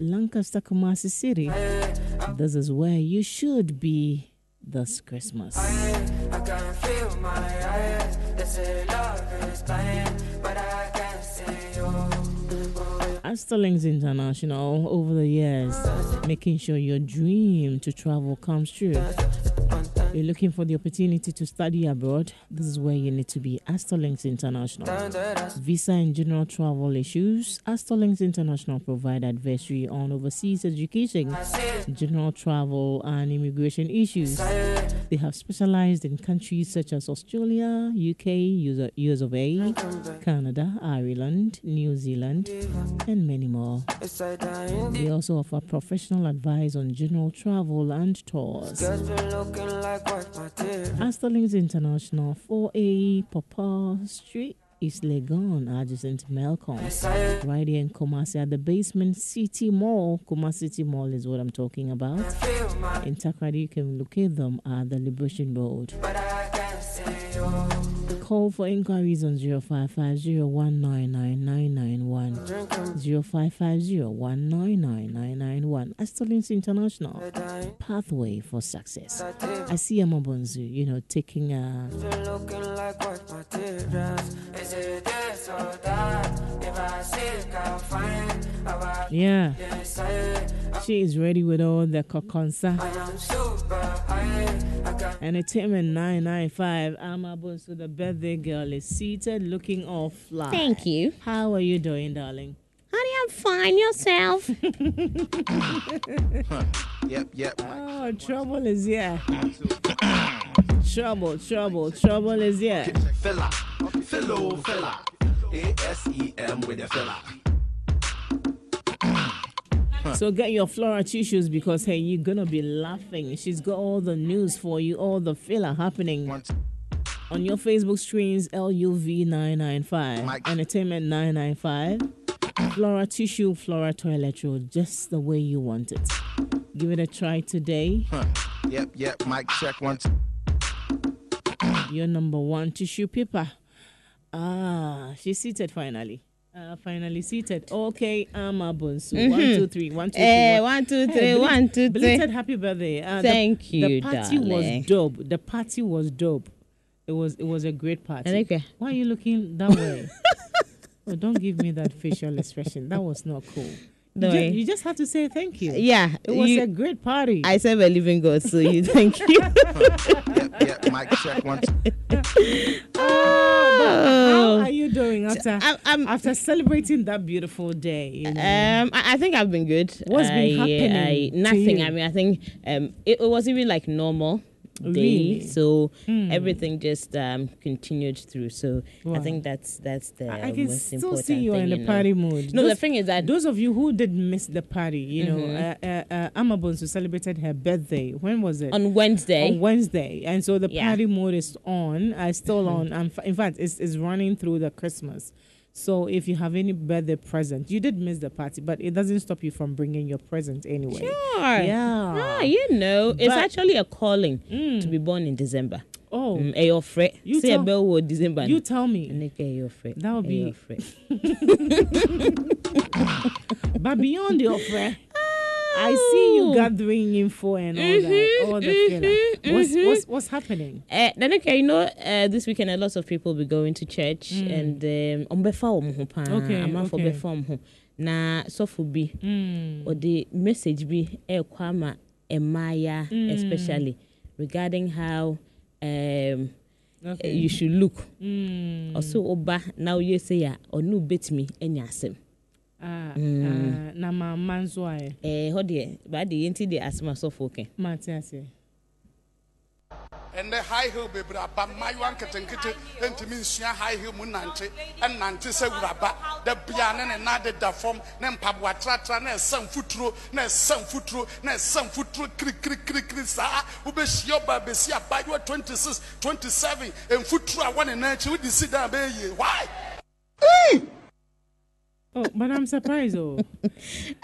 Lancaster, Kumasi City. This is where you should be this Christmas. Astorlings International over the years, making sure your dream to travel comes true. You're looking for the opportunity to study abroad. This is where you need to be. Astorlinks International. Visa and general travel issues. Astorlinks International provide advisory on overseas education, general travel, and immigration issues. They have specialized in countries such as Australia, UK, US of A, Canada, Ireland, New Zealand, and many more. They also offer professional advice on general travel and tours. Astorlings International 4A Papa Street, East Legon, adjacent Melcom. Right here in Kumasi at the basement City Mall. Kumasi City Mall is what I'm talking about. In Takoradi, you can locate them at the Liberation Road. Call for inquiries on 0550199991. Drinking, 0550199991. Astorlings International. Pathway for success. I see Amabonzu, you know, taking a yeah. She is ready with all the kokonsa. I am super. I got Entertainment 995. Amabonzu, the birthday girl, is seated looking all fly. Thank you. How are you doing, darling? Honey, I'm fine. Yourself? Yep, yep. Oh, trouble is here. trouble, trouble, trouble is here. Fella, fellow fella. A S E M with a fella. So get your Flora tissues because hey, you're gonna be laughing. She's got all the news for you, all the filler happening on your Facebook screens. LUV995, Entertainment 995, Flora tissue, Flora toilet roll, just the way you want it. Give it a try today. huh. Yep, yep. Mic check once. Your number one tissue paper. Ah, she's seated finally. Uh, finally seated. Okay, I'm bunsu. One, two, three. One, two, three. Eh, one- two, Hey, three. bel- One, two, three. Belated happy birthday. Uh, the- Thank The you, party darling. was dope. The party was dope. It was it was a great party. Okay. Why are you looking that way? oh, don't give me that facial expression. That was not cool. You, No ju- you just have to say thank you. Yeah. It was you- a great party. I serve a living God, so you thank you. Yep, yep. Mic check one. Two. How are you doing after I'm- I'm- after celebrating that beautiful day? you know? Um, I, I think I've been good. What's been happening I, to nothing. you? I mean, I think um, it, it was even like normal day, Really? So everything just um continued through. So I think that's that's the I can most still see you thing, in the know. party mood. No, the thing is that Those of you who did miss the party, you know, Mm-hmm. uh, uh, uh, Amabonsu celebrated her birthday. When was it? on Wednesday, on Wednesday, and so the Yeah. party mode is on. I still on. And in fact, it's, it's running through the Christmas. So if you have any birthday present, you did miss the party, but it doesn't stop you from bringing your present anyway. Sure. Yeah. Ah, you know, it's actually a calling to be born in December. Oh, Mm, Ayo fre. You Say a tell- bell word December. you tell me. Ayo fre. That would be-. But beyond the offer, I see you gathering info and all that, all the filler. What's, what's what's happening? Uh, then okay, you know, uh, this weekend a lot of people will be going to church and um. Okay, Amanfo okay. ho. Na sɔfo bi Mm. or the message bi ɛkɔ ama ɛmaaya especially regarding how um, Okay. you should look. Mm. Ɔso ɔba na oyɛ sɛ ya ɔno betumi ɛnya asɛm. Ah, ah, na mama nso ayɛ. Ɛɛ hɔ deɛ baade yɛn ti de asɛm asɔfo kɛ. Mate ase. ɛnɛ high hill bebree aba mmaayewa nketenkete ntumi nsua high hill mu nante ɛnante sɛ wuraba da bia ne ne nan deda fam ne mpaboa tratra na ɛsɛ mfuturo na ɛsɛ mfuturo na ɛsɛ mfuturo kirikirikirikiri saa wobɛhyia ɔba bɛsi abaayewa 26 27 mfuturo a wɔ ne nan akyi wode si dan bɛyɛ yie why but I'm surprised, oh.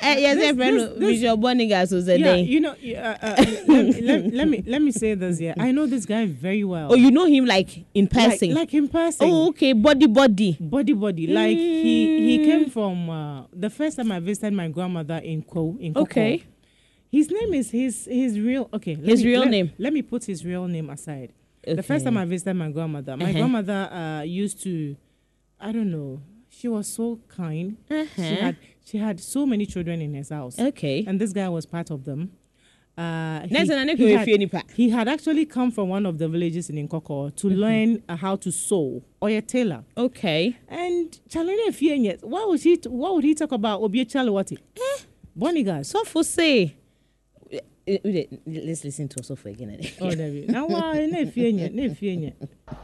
Eh, yes, This- friend, this- Bishop Bonegas was a Yeah, day. you know, uh, uh, let, let, let me let me say this. Yeah, I know this guy very well. Oh, you know him like in person. like in person. oh, okay, body, body. body body like he Mm. he came from uh, the first time i visited my grandmother in Ko in Koko. Okay. his name is his his real okay His me- real let- name. let me put his real name aside the first time i visited my grandmother my Uh-huh. grandmother uh used to i don't know she was so kind she Uh-huh. had she had so many children in his house Okay. and this guy was part of them uh, he, he had- he had actually come from one of the villages in Nkoko to learn uh, how to sew or a tailor. Okay. And Charlene Fienye, what would he what would he talk about Obie Chalwati? Eh? Guys. So for say, Eh, let's listen to ɔsɔfo again. ɔ dabi Now, wa ne efie nyɛ ne efie nyɛ.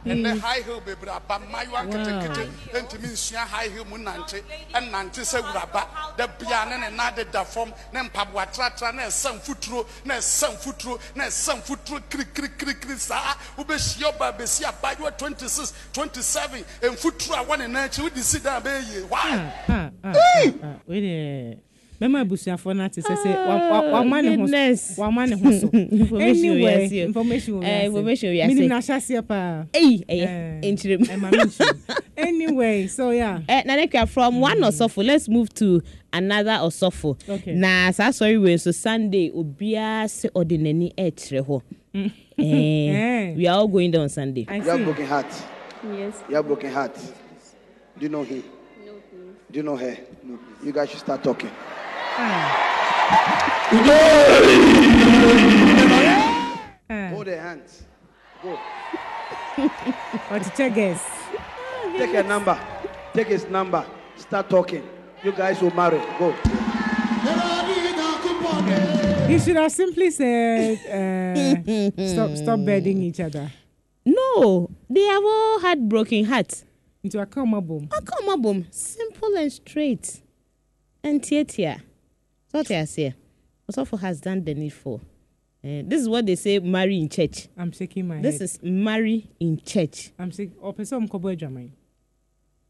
ɛnɛ high heel bebree aba mmayewa nketenkete ntumi nsua high heel mu nante ɛnante sɛ wuraba dabea ne ne nan deda fam ne mpaboa tratra ne ɛsɛn futuro ne ɛsɛn futuro ne ɛsɛn futuro kirikirikiri saa wobɛhyia ɔba abɛsi abayewa twenty six twenty seven mfuturo a wɔne nan akyi wodi si dan abɛɛyie waa. Why Ah, ah, ah, ah. Wait there. Mema abusuafo na te sɛ sɛ wa- wa- wama ne ho goodness. wama ne ho so. Information wɔ Anyway, wiase o. information wɔ Eh, wiase. information wɔ wiase. Minim n'ahyɛseɛ paa. Hey, Eh, eh, interim. ɛma me nkyerɛ. Anyway, so yeah. Eh, Naneka, from one osofo, let's move to another osofo. Okay. Na saa sorry we so Sunday obiara se ɔde n'ani ɛkyerɛ hɔ. Eh, Eh. we are all going there on Sunday. I You have see. broken heart. Yes. You have broken heart. Do you know him? No, please. Do you know her? No. You guys should start talking. Hold their hands. Go. Or to check guess. Take a number. Take his number. Start talking. You guys will marry. Go. He should have simply said, uh, stop, stop bedding each other. No, they have all had broken hearts. Into a comma boom. Akoma boom, simple and straight. And tietia. So what I say. Osofo has done the needful. Uh, this is what they say marry in church. I'm shaking my This head. is marry in church. I'm sick. Or person kobo.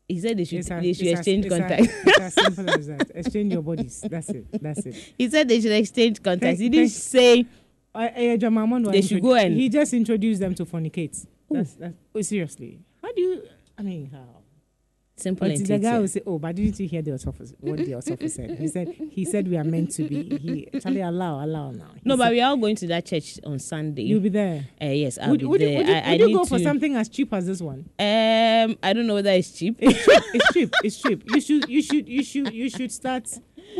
He said they should, It's they should exchange it's a- contact. It's as simple as that. Exchange your bodies. That's it. That's it. he said they should exchange contacts. He didn't say They should go and- He just introduced them to fornicate. That's, that's, oh, seriously. How do you. I mean, how? Simple But the guy will say, "Oh, but didn't you hear the officer? What the officer said? He said he said we are meant to be. He actually allow allow now. He No, but we are all going to that church on Sunday. you'll be there. Uh, yes, I'll would be would there. you, would you, I, I you go for something as cheap as this one? Um, I don't know whether it's cheap. It's cheap. it's cheap. It's cheap. You should you should you should you should start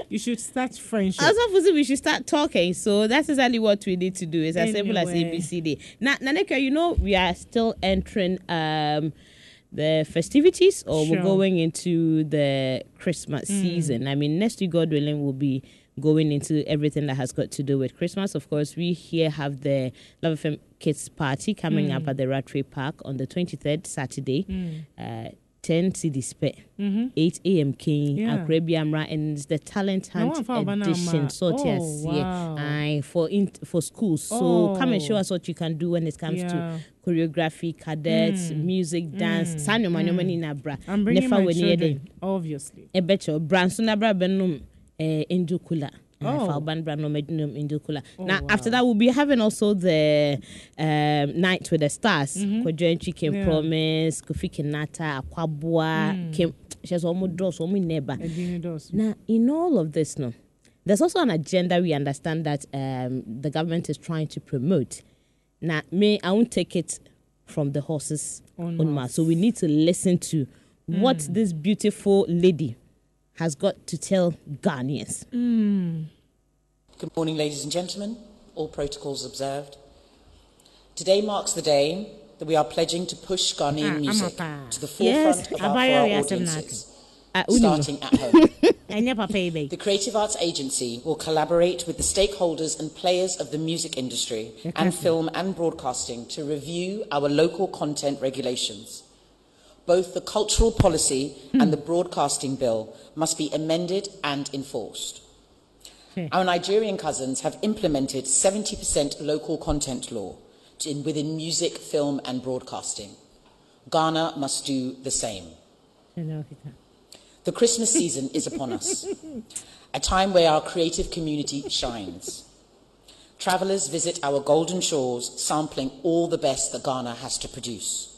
you should start friendship. As of we should start talking. So that's exactly what we need to do. It's as simple as Anyway. ABCD. Now, Naneka, you know we are still entering um the festivities, or Sure. we're going into the Christmas hmm. season. I mean, next week, God willing, we'll be going into everything that has got to do with Christmas. Of course, we here have the Luv FM Kids Party coming hmm. up at the Rattray Park on the 23rd, Saturday. Hmm. Uh, 10 CDs pe mm-hmm. 8 a.m. King, Yeah. Akrabiamra, and it's the talent hunt Abana edition. So Oh, yes, wow. yeah, for in, for schools. So oh. come and show Oh. us what you can do when it comes Yeah. to choreography, cadets, mm. music, mm. dance. Saa nneɛma nneɛma mm. ni na bra. I'm bringing Nefa my children, obviously. ɛbɛkyɛ branso na bra bɛnom eh, indukula Oh. fa ɔban bra nom nom indukula Oh, now wow. after that we'll be having also the um, night with the stars ntwi kim Yeah. promise Kofi Kinaata akwaboa kim hyɛ sɛ ɔmo dɔɔso ɔmo nyinaa ba Edwin now, in all of this, no, there's also an agenda we understand that um, the government is trying to promote. Now, me, I won't take it from the horses on mass. So we need to listen to what this beautiful lady has got to tell Ghanaians. Good morning, ladies and gentlemen. All protocols observed. Today marks the day that we are pledging to push Ghanaian Ah, music amapa. to the Yes, forefront of our, for our audiences, uni no. starting at home. Ɛnyɛ papa yi bɛyi. The Creative Arts Agency will collaborate with the stakeholders and players of the music industry and film and broadcasting to review our local content regulations. Both the cultural policy and the broadcasting bill must be amended and enforced. Our Nigerian cousins have implemented 70% local content law in, within music, film, and broadcasting. Ghana must do the same. The The Christmas season is upon us, a time where our creative community shines. Travellers visit our golden shores, sampling all the best that Ghana has to produce.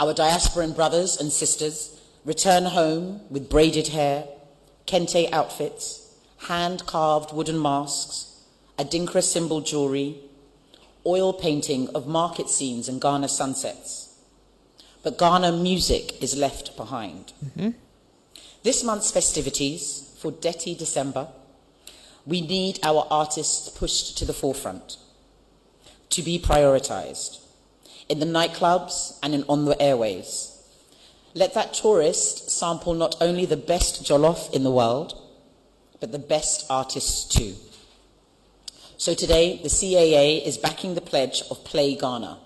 Our diasporan brothers and sisters return home with braided hair, kente outfits, hand carved wooden masks, adinkra symbol jewelry, oil painting of market scenes and Ghana sunsets. But Ghana music is left behind. Mm-hmm. This month's festivities, for Detty December, we need our artists pushed to the forefront, to be prioritized in the nightclubs and in, on the airwaves. Let that tourist sample not only the best jollof in the world, but the best artists too. So today, the CAA is backing the pledge of Play Ghana.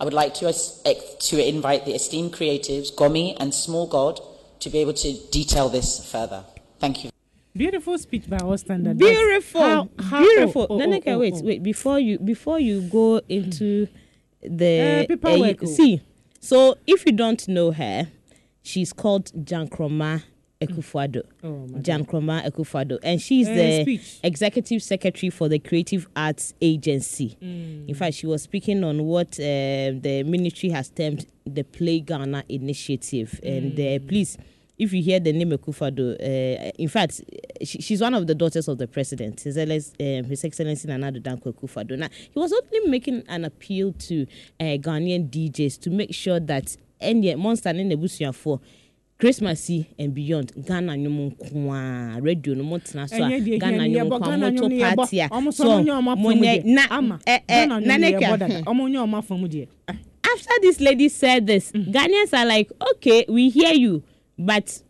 I would like to, to invite the esteemed creatives, Gomi and Small God, to be able to detail this further. Thank you. Beautiful speech by all standards. Beautiful, how- how- beautiful. oh, oh, Naneka, oh, wait, oh. wait. Before you, before you go into the uh, oh. see. So if you don't know her, she's called Gyankroma Akufo-Addo. Oh, my Gyankroma Akufo-Addo, and she's Eh, the speech. executive secretary for the Creative Arts Agency. Mm. In fact, she was speaking on what uh, the ministry has termed the Play Ghana initiative. And uh, Mm. please, if you hear the name Ekufado, uh, in fact, she, she's one of the daughters of the president, His, um, His Excellency Nana Addo Dankwa Ekufado. Now, he was only making an appeal to uh, Ghanaian DJs to make sure that any monster in the for Christmassy and beyond, Ghana nyom nkoa radio no mo tena so a Ghana nyom nkoa Ghana mo nyom to ni yɛbɔ. party a so ɔmo nyɛ ɔmo afɔ mo mu nyɛ deɛ. na eh, eh, after this lady said this, Ghanaians are like, okay, we hear you, but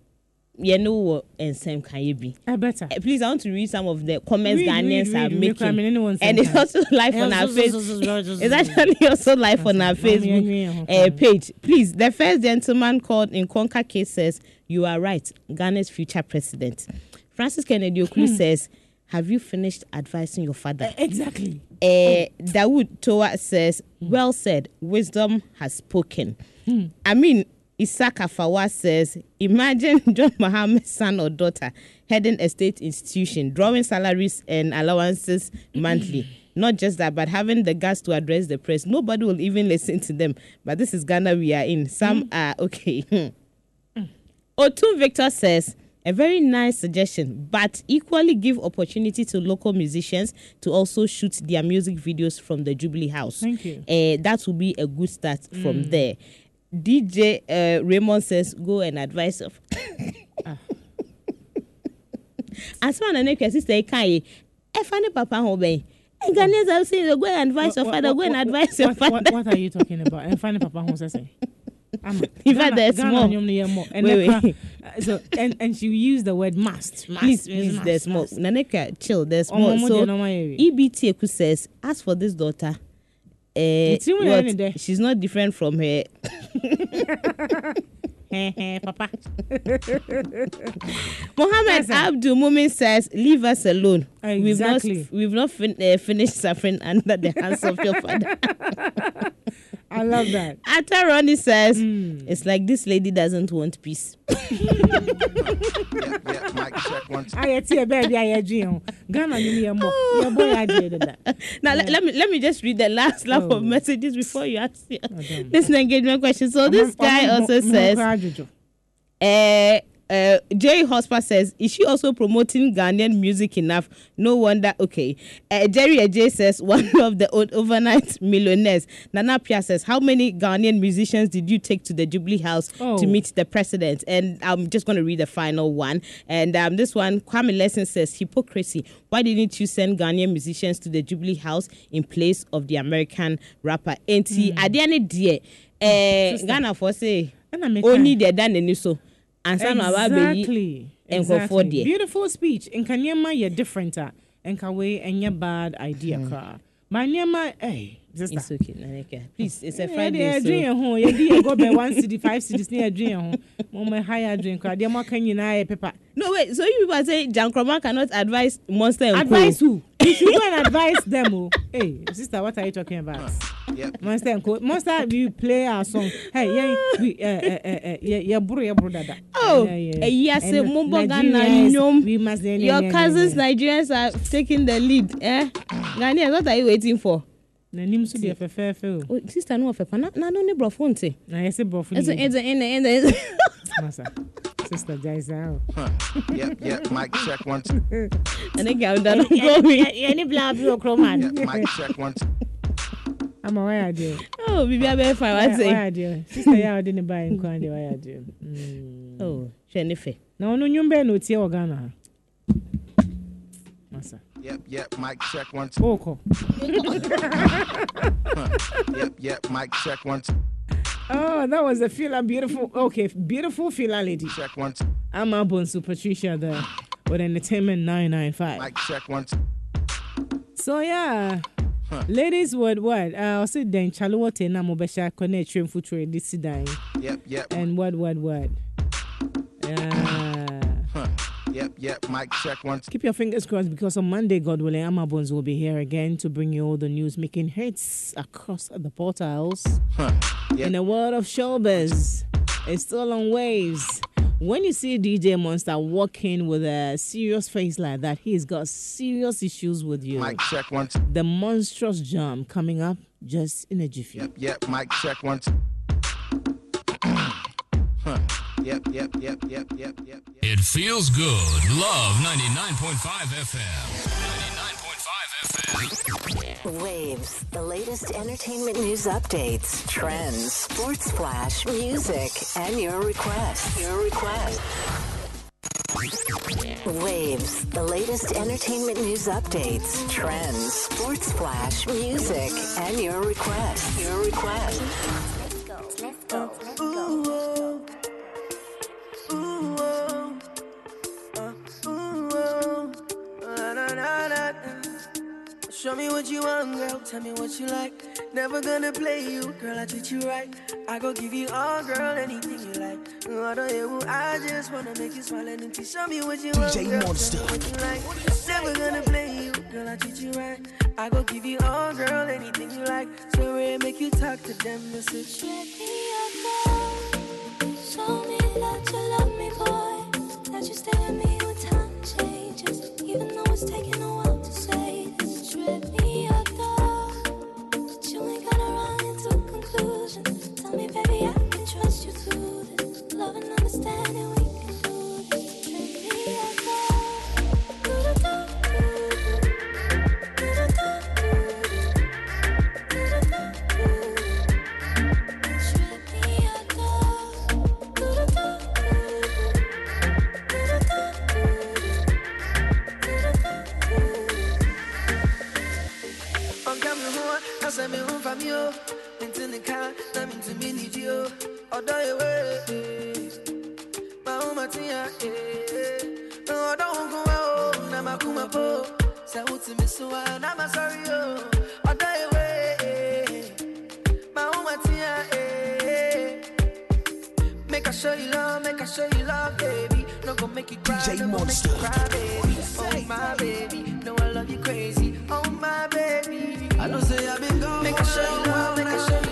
you know what and same can you be? I better. Eh, Please, I want to read some of the comments Read, Ghanaians read, are read, read. making, I mean, and it's also live on our face. It's actually also live on our Facebook uh, page. Please, the first gentleman called in Conca case says, "You are right, Ghana's future president." Francis Kennedy Okulu Hmm. says, "Have you finished advising your father?" Exactly. Uh, Dawood Toa says, Well said, wisdom has spoken. I mean, Isaac Afawa says, Imagine John Mahama's son or daughter heading a state institution, drawing salaries and allowances monthly. Not just that, but having the guts to address the press. Nobody will even listen to them. But this is Ghana we are in. Some are okay. Otun Victor says, a very nice suggestion, but equally give opportunity to local musicians to also shoot their music videos from the Jubilee House. Thank you. Uh, that will be a good start from there. DJ uh, Raymond says, go and advise of. Asma na nekwa sister kai e fa ne papa ho ben. E Ghanaians saying go and advise your father, go and advise your father. What, what are you talking about? And find Papa says Ama. In fact, there's more. And Wait, wait. So and and she used the word must. must please, yes, please, must, there's more. Naneka, chill, there's more. So. EBT Eku says, as for this daughter, uh, Nti wo yɛ ne dɛ? she's not different from her. Papa. Mohammed. Abdul Mumin says, leave us alone. Exactly. We've not, we've not fin- uh, finished suffering under the hands of your father. I love that. Atta Ronnie says, Hmm. it's like this lady doesn't want peace. Yeah, yeah, mic check one, two. Ayɛ ti ɛbɛɛ bi ayɛ dwi ho. Ghana nyom yɛ more. Yɛ bɔ yɛ adeɛ dada. Now let, let me let me just read the last lap Oh. of messages before you ask your damn. this engagement question. So this guy also says, uh, uh, Jerry Hosper says, is she also promoting Ghanaian music enough? No wonder. Okay. Uh, Jerry Ajay says, one of the o- overnight millionaires. Nana Pia says, how many Ghanaian musicians did you take to the Jubilee House Oh. to meet the president? And I'm just going to read the final one. And um, this one, Kwame Lesson says, hypocrisy. Why didn't you send Ghanaian musicians to the Jubilee House in place of the American rapper? Enti, mm. Adiane uh, Ghana for say, only the dan so ansa na waba abɛyi Exactly. deɛ Beautiful speech. Nka nneɛma yɛ different a nka wei ɛnyɛ bad idea koraa. Ma nneɛma ɛy sister. it's okay Naneka. please it's a Yeah, friday yɛde so yɛdwen yɛn ho yɛde yɛ go bɛ one city five cities ne yɛdwen yɛn ho mo mo ha yɛ adwen koraa deɛ mo aka nyinaa yɛ pepa. no wait so you people are saying Jan Kroma cannot advise monster and Advise co who? You should go and advise them o. Hey sister what are you talking about? Yep. Monster and Co. Monster, we play our song. Hey, yeah, we, uh, uh, uh, uh, yeah, yeah, bro, yeah, bro, dada. Oh, Yeah, yeah. eh, yes, And eh, Mumbo Ghana, Nigerians, Nyom. We must. yeah, yeah, Your yeah, cousins, yeah, yeah. Nigerians, are taking the lead. Eh? Ghanaians, what are you waiting for? N'anim so deɛ fɛfɛɛfɛ o. Oh, sister, no, Fefa. Na, na, no, ne bro, phone, te. Na yɛsɛ borɔfo It's a, ni it's a, in the, in the. masa. Sister Jaisa o. Huh. Yep, yep. Mic check one, two. And then get down going. Yɛne bila bi wɔ kurom Yep, ano. mic check one, two. Ama wayɛ adeɛ. Oh, Bibi Abe fine, what's it? Wayɛ adeɛ. Sister yɛ a ɔde ne ba yɛ nkwa deɛ wayɛ adeɛ. Oh, Jennifer. Na ɔno nnwom bɛɛ na otie wɔ Ghana ah. ha. Masa. Yep, yep. Mic check one, two. Oh, Ɔɔkɔ. Yep, yep. Mic check one, two. Oh, that was a Fila beautiful. Okay, beautiful Fila lady. Check one, two. I'm Abonsu Patricia there with Entertainment 995. Mic check one, two. So yeah, ladies would what? Uh, I'll say then Chaluote na mobesha connect train future this dying Yep, yep. and what what what. Huh. Yep, yep. Mic check one, two. Keep your fingers crossed because on Monday, God willing, Amabons will be here again to bring you all the news making hits across the portals. Huh. Yep. In the world of showbiz, it's still on waves. When you see DJ Monster walking with a serious face like that, he's got serious issues with you. Mic check one, two. The monstrous jam coming up just in a jiffy. Yep, yep. Mic check one, two. Huh. Yep, yep, yep, yep, yep, yep. It feels good. Love 99.5 FM. 99.5 FM. Waves, the latest entertainment news updates, trends, sports flash, music, and your requests. Your request. Waves, the latest entertainment news updates, trends, sports flash, music, and your requests. Your request. Show me what you want, girl. Tell me what you like. Never gonna play you, girl. I treat you right. I go give you all, girl, anything you like. I don't hear what I just wanna make you smile and teach. Show me what you want, girl. Tell me what you like. Never gonna play you, girl. I treat you right. I go give you all, girl, anything you like. So we make you talk to them. This is Show me that you love me, boy. That you stay with me when time changes. Even though it's taking a while Trip me up, though. Do-do-do, do-do-do, do-do-do, do-do-do. Trip me up, though. Ọ̀gá mi hùwà, ọ̀sẹ̀ mi hùn fàmí o. Ntí nìkan náà mi tún bí nìjí o. Ọ̀dọ́ ìwé máa ń mà tíyà. Ọ̀dọ́ òun kún wá o, náà máa kú máa bò. Sẹ́wọ́n tí mi sún wá, náà máa sọ́rí o. Ọ̀dọ́ ìwé máa ń mà tíyà. Make I show you love, make I show you love, baby. No go make you cry, no go make you cry, baby. Oh my baby, no I love you crazy. Oh my baby, I know say I've been gone. Make I show you love, make I show you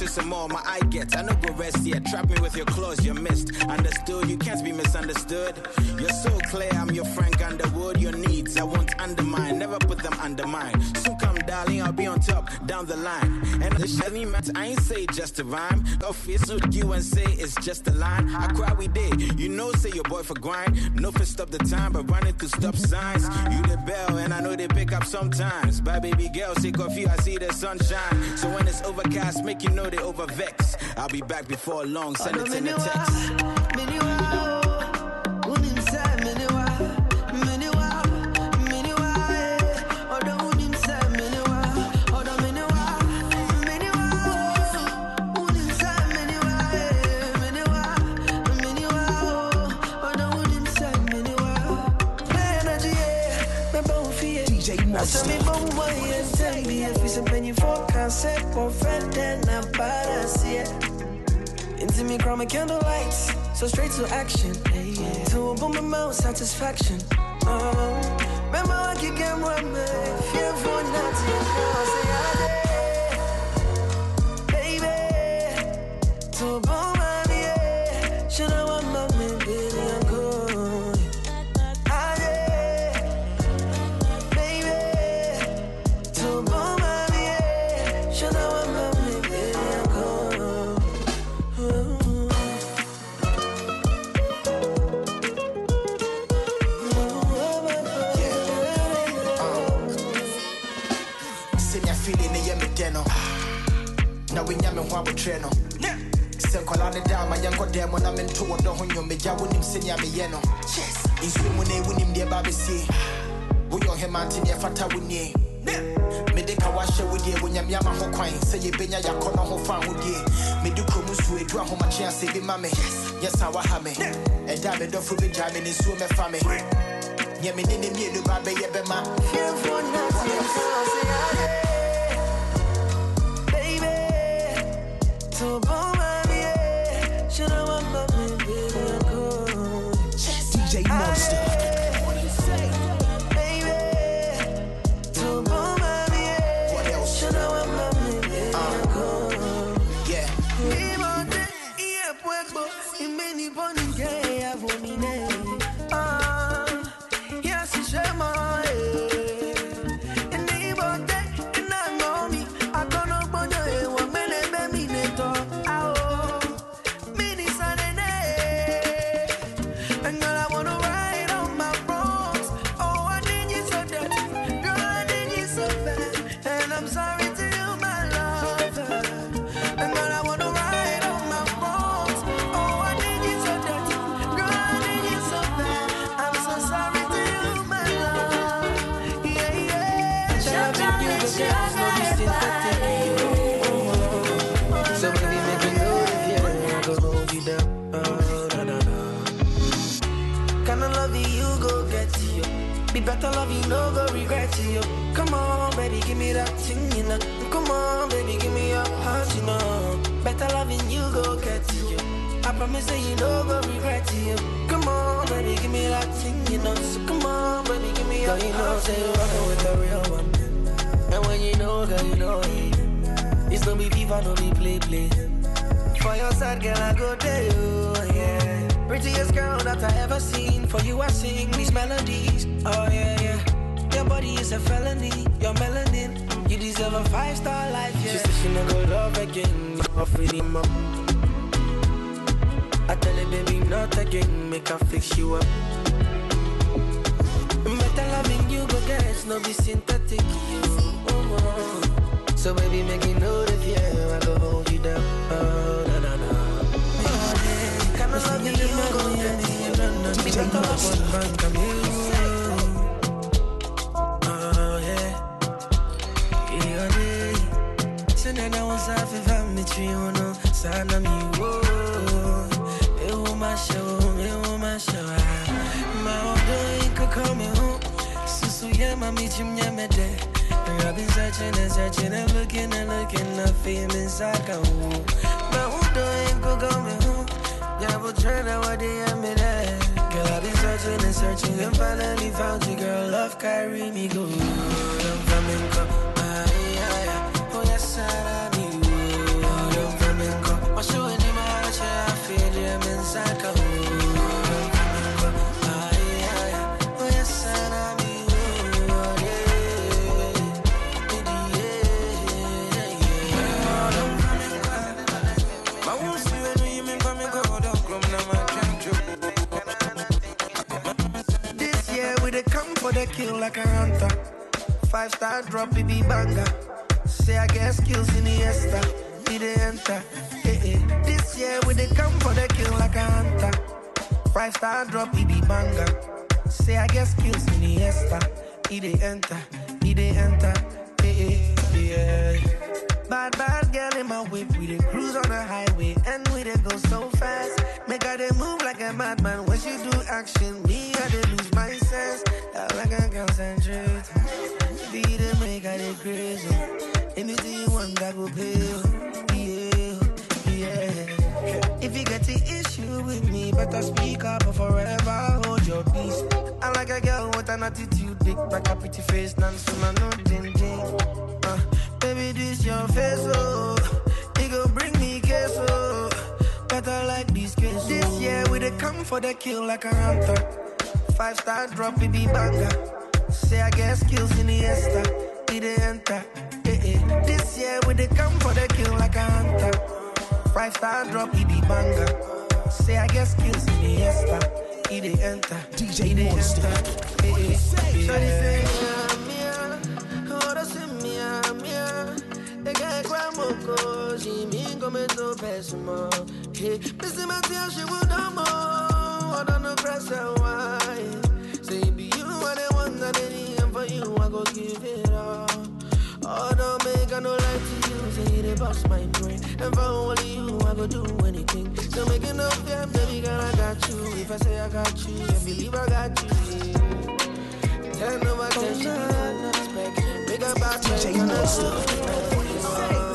infectious and more. My eye gets, I know go rest here. Trap me with your claws, you're missed. Down the line. And the Chevy mat, I ain't say just a rhyme. Office with you and say it's just a line. I cry we did. You know, say your boy for grind. No for stop the time, but running through stop signs. You the bell, and I know they pick up sometimes. Bye, baby girl, sick of you, I see the sunshine. So when it's overcast, make you know they over vex. I'll be back before long, send it in the text. Into me chroma candlelights, so straight to action. To a boom mouth satisfaction. Oh, remember I can get one man, fear for nothing. Say I. na wonya me ho abotrɛ no. Sɛ nkwala ne da ma yɛnkɔ dɛn mu na mento wɔ dɔ ho nnwom megya wonim sɛnea meyɛ no. Nsuo mu na ɛwonim deɛ ba bɛsie woyɛ ɔhema nte neɛ fata wo nie. Mede ka wahyɛ wo deɛ wonyame ama ho kwan. Sɛ yɛbɛnya yɛakɔ no ho fa ahodie mede kurom so ɛdu ahomakye asɛ bi ma me. Yɛ sa waha me. Ɛda a medɔfo bɛgyaa me ne nsuo mɛfa me. Nyɛ me ne ne mmienu ba bɛyɛ bɛma imeni boni ke better love you, no go regret you. Come on, baby, give me that thing, you know. Come on, baby, give me your heart, you know. Better loving you, go get you. I promise that you no go regret you. Come on, baby, give me that thing, you know. So come on, baby, give me your Girl, you know, heart, say you rockin' with the real one. And when you know, girl, you know it. It's no be FIFA, no be play, play. For your side, girl, I go there, you. Prettiest girl that I ever seen. For you, I sing these melodies. Oh, yeah, yeah. Your body is a felony. Your melanin. You deserve a five star life, yeah. She said she no go love again, off with him up. I tell her, baby, not again, make her fix you up. Better loving you, go get no be synthetic. You. Oh, oh. So baby, make you know the fear, I go hold you down. Oh, searching and looking and looking, I feel inside, come home. My old boy could call me home. Yeah, but try now, what they have me there. Girl, I've been searching and searching and finally found you, girl. Love carry me good. I'm. Ay, ay, ay. Oh, yes, I kill like a hunter. Five star drop, it be banger. Say I get skills in the esta. Dey enter. Eh, eh. This year we dey come for the kill like a hunter. Five star drop, it be banger. Say I get skills in the esta. Dey enter. He dey enter. Eh, eh. Yeah. Bad, bad girl in my whip. We dey cruise on the highway and we dey go so fast. Make her dey move like a madman. When she do action, me I dey lose my sense. That like I concentrate. Be the make her dey crazy. Anything you want, I go pay. Yeah, yeah. If you get the issue with me, better speak up or forever hold your peace. I like a girl with an attitude, big back, a pretty face, none soon I know ding ding. Uh, baby, this your face, oh. It go bring me queso. Better like this case. This year we dey come for the kill like a hunter. Five star drop, it be banger. Say I get skills in the esta. It dey enter. Eh, eh. This year we dey come for the kill like a hunter. Five star drop, it be banger. Say I get skills in the esta. It dey enter. DJ Monster. Eh, eh. Shawty say, "Mia, mia, mia, mia." Che qua moco, si to pessimo. Hey, Missy Mattia, she would no more. I don't know pressure why. Say, be you are the one that I need, and for you, I go give it all. Oh, don't make I no lie to you. Say, they bust my brain. And for only you, I go do anything. So make it no fear, baby girl, I got you. If I say I got you, I believe I got you. Yeah. Turn no attention, no respect. Make a bad DJ But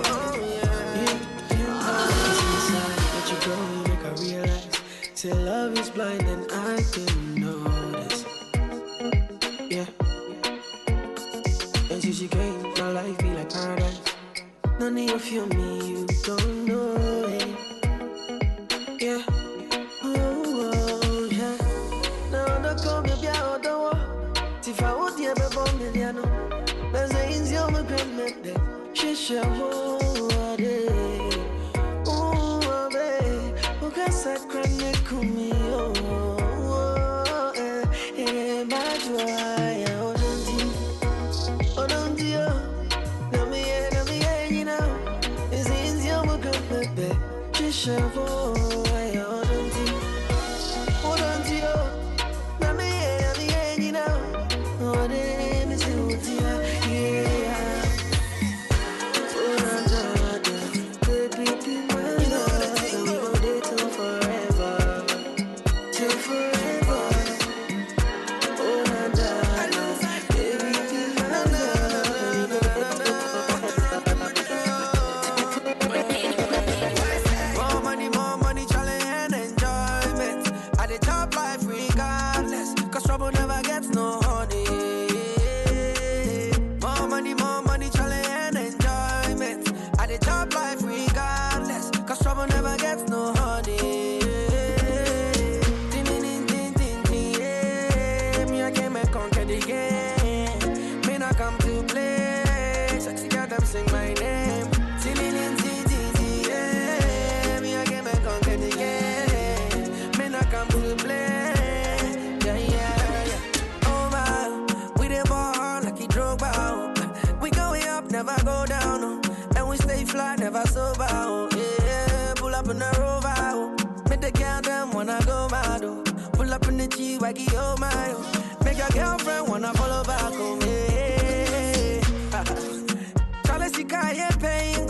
never sober. oh. Yeah, pull up in the rover. oh. Make the girl them wanna go mad. oh. Pull up in the G wagon, oh my. oh. Make your girlfriend wanna follow back. Oh, yeah. Charlie Sika, yeah, paying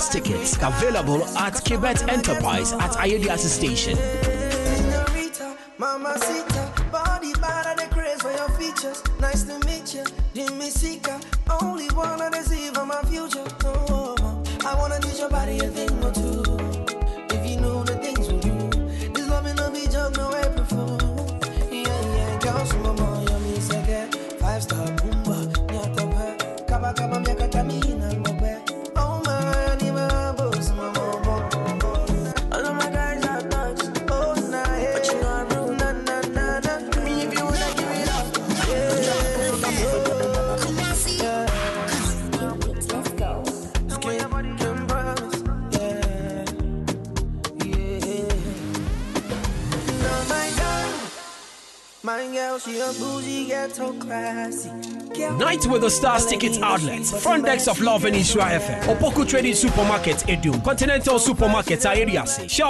Stars tickets available at Kibet Enterprise at Ayeduase Station. Night with the Stars Ticket Outlets, front decks of Love and Nhyira FM, Opoku Trading Supermarket, Adum, Continental Supermarket, Ayeriase, Shelf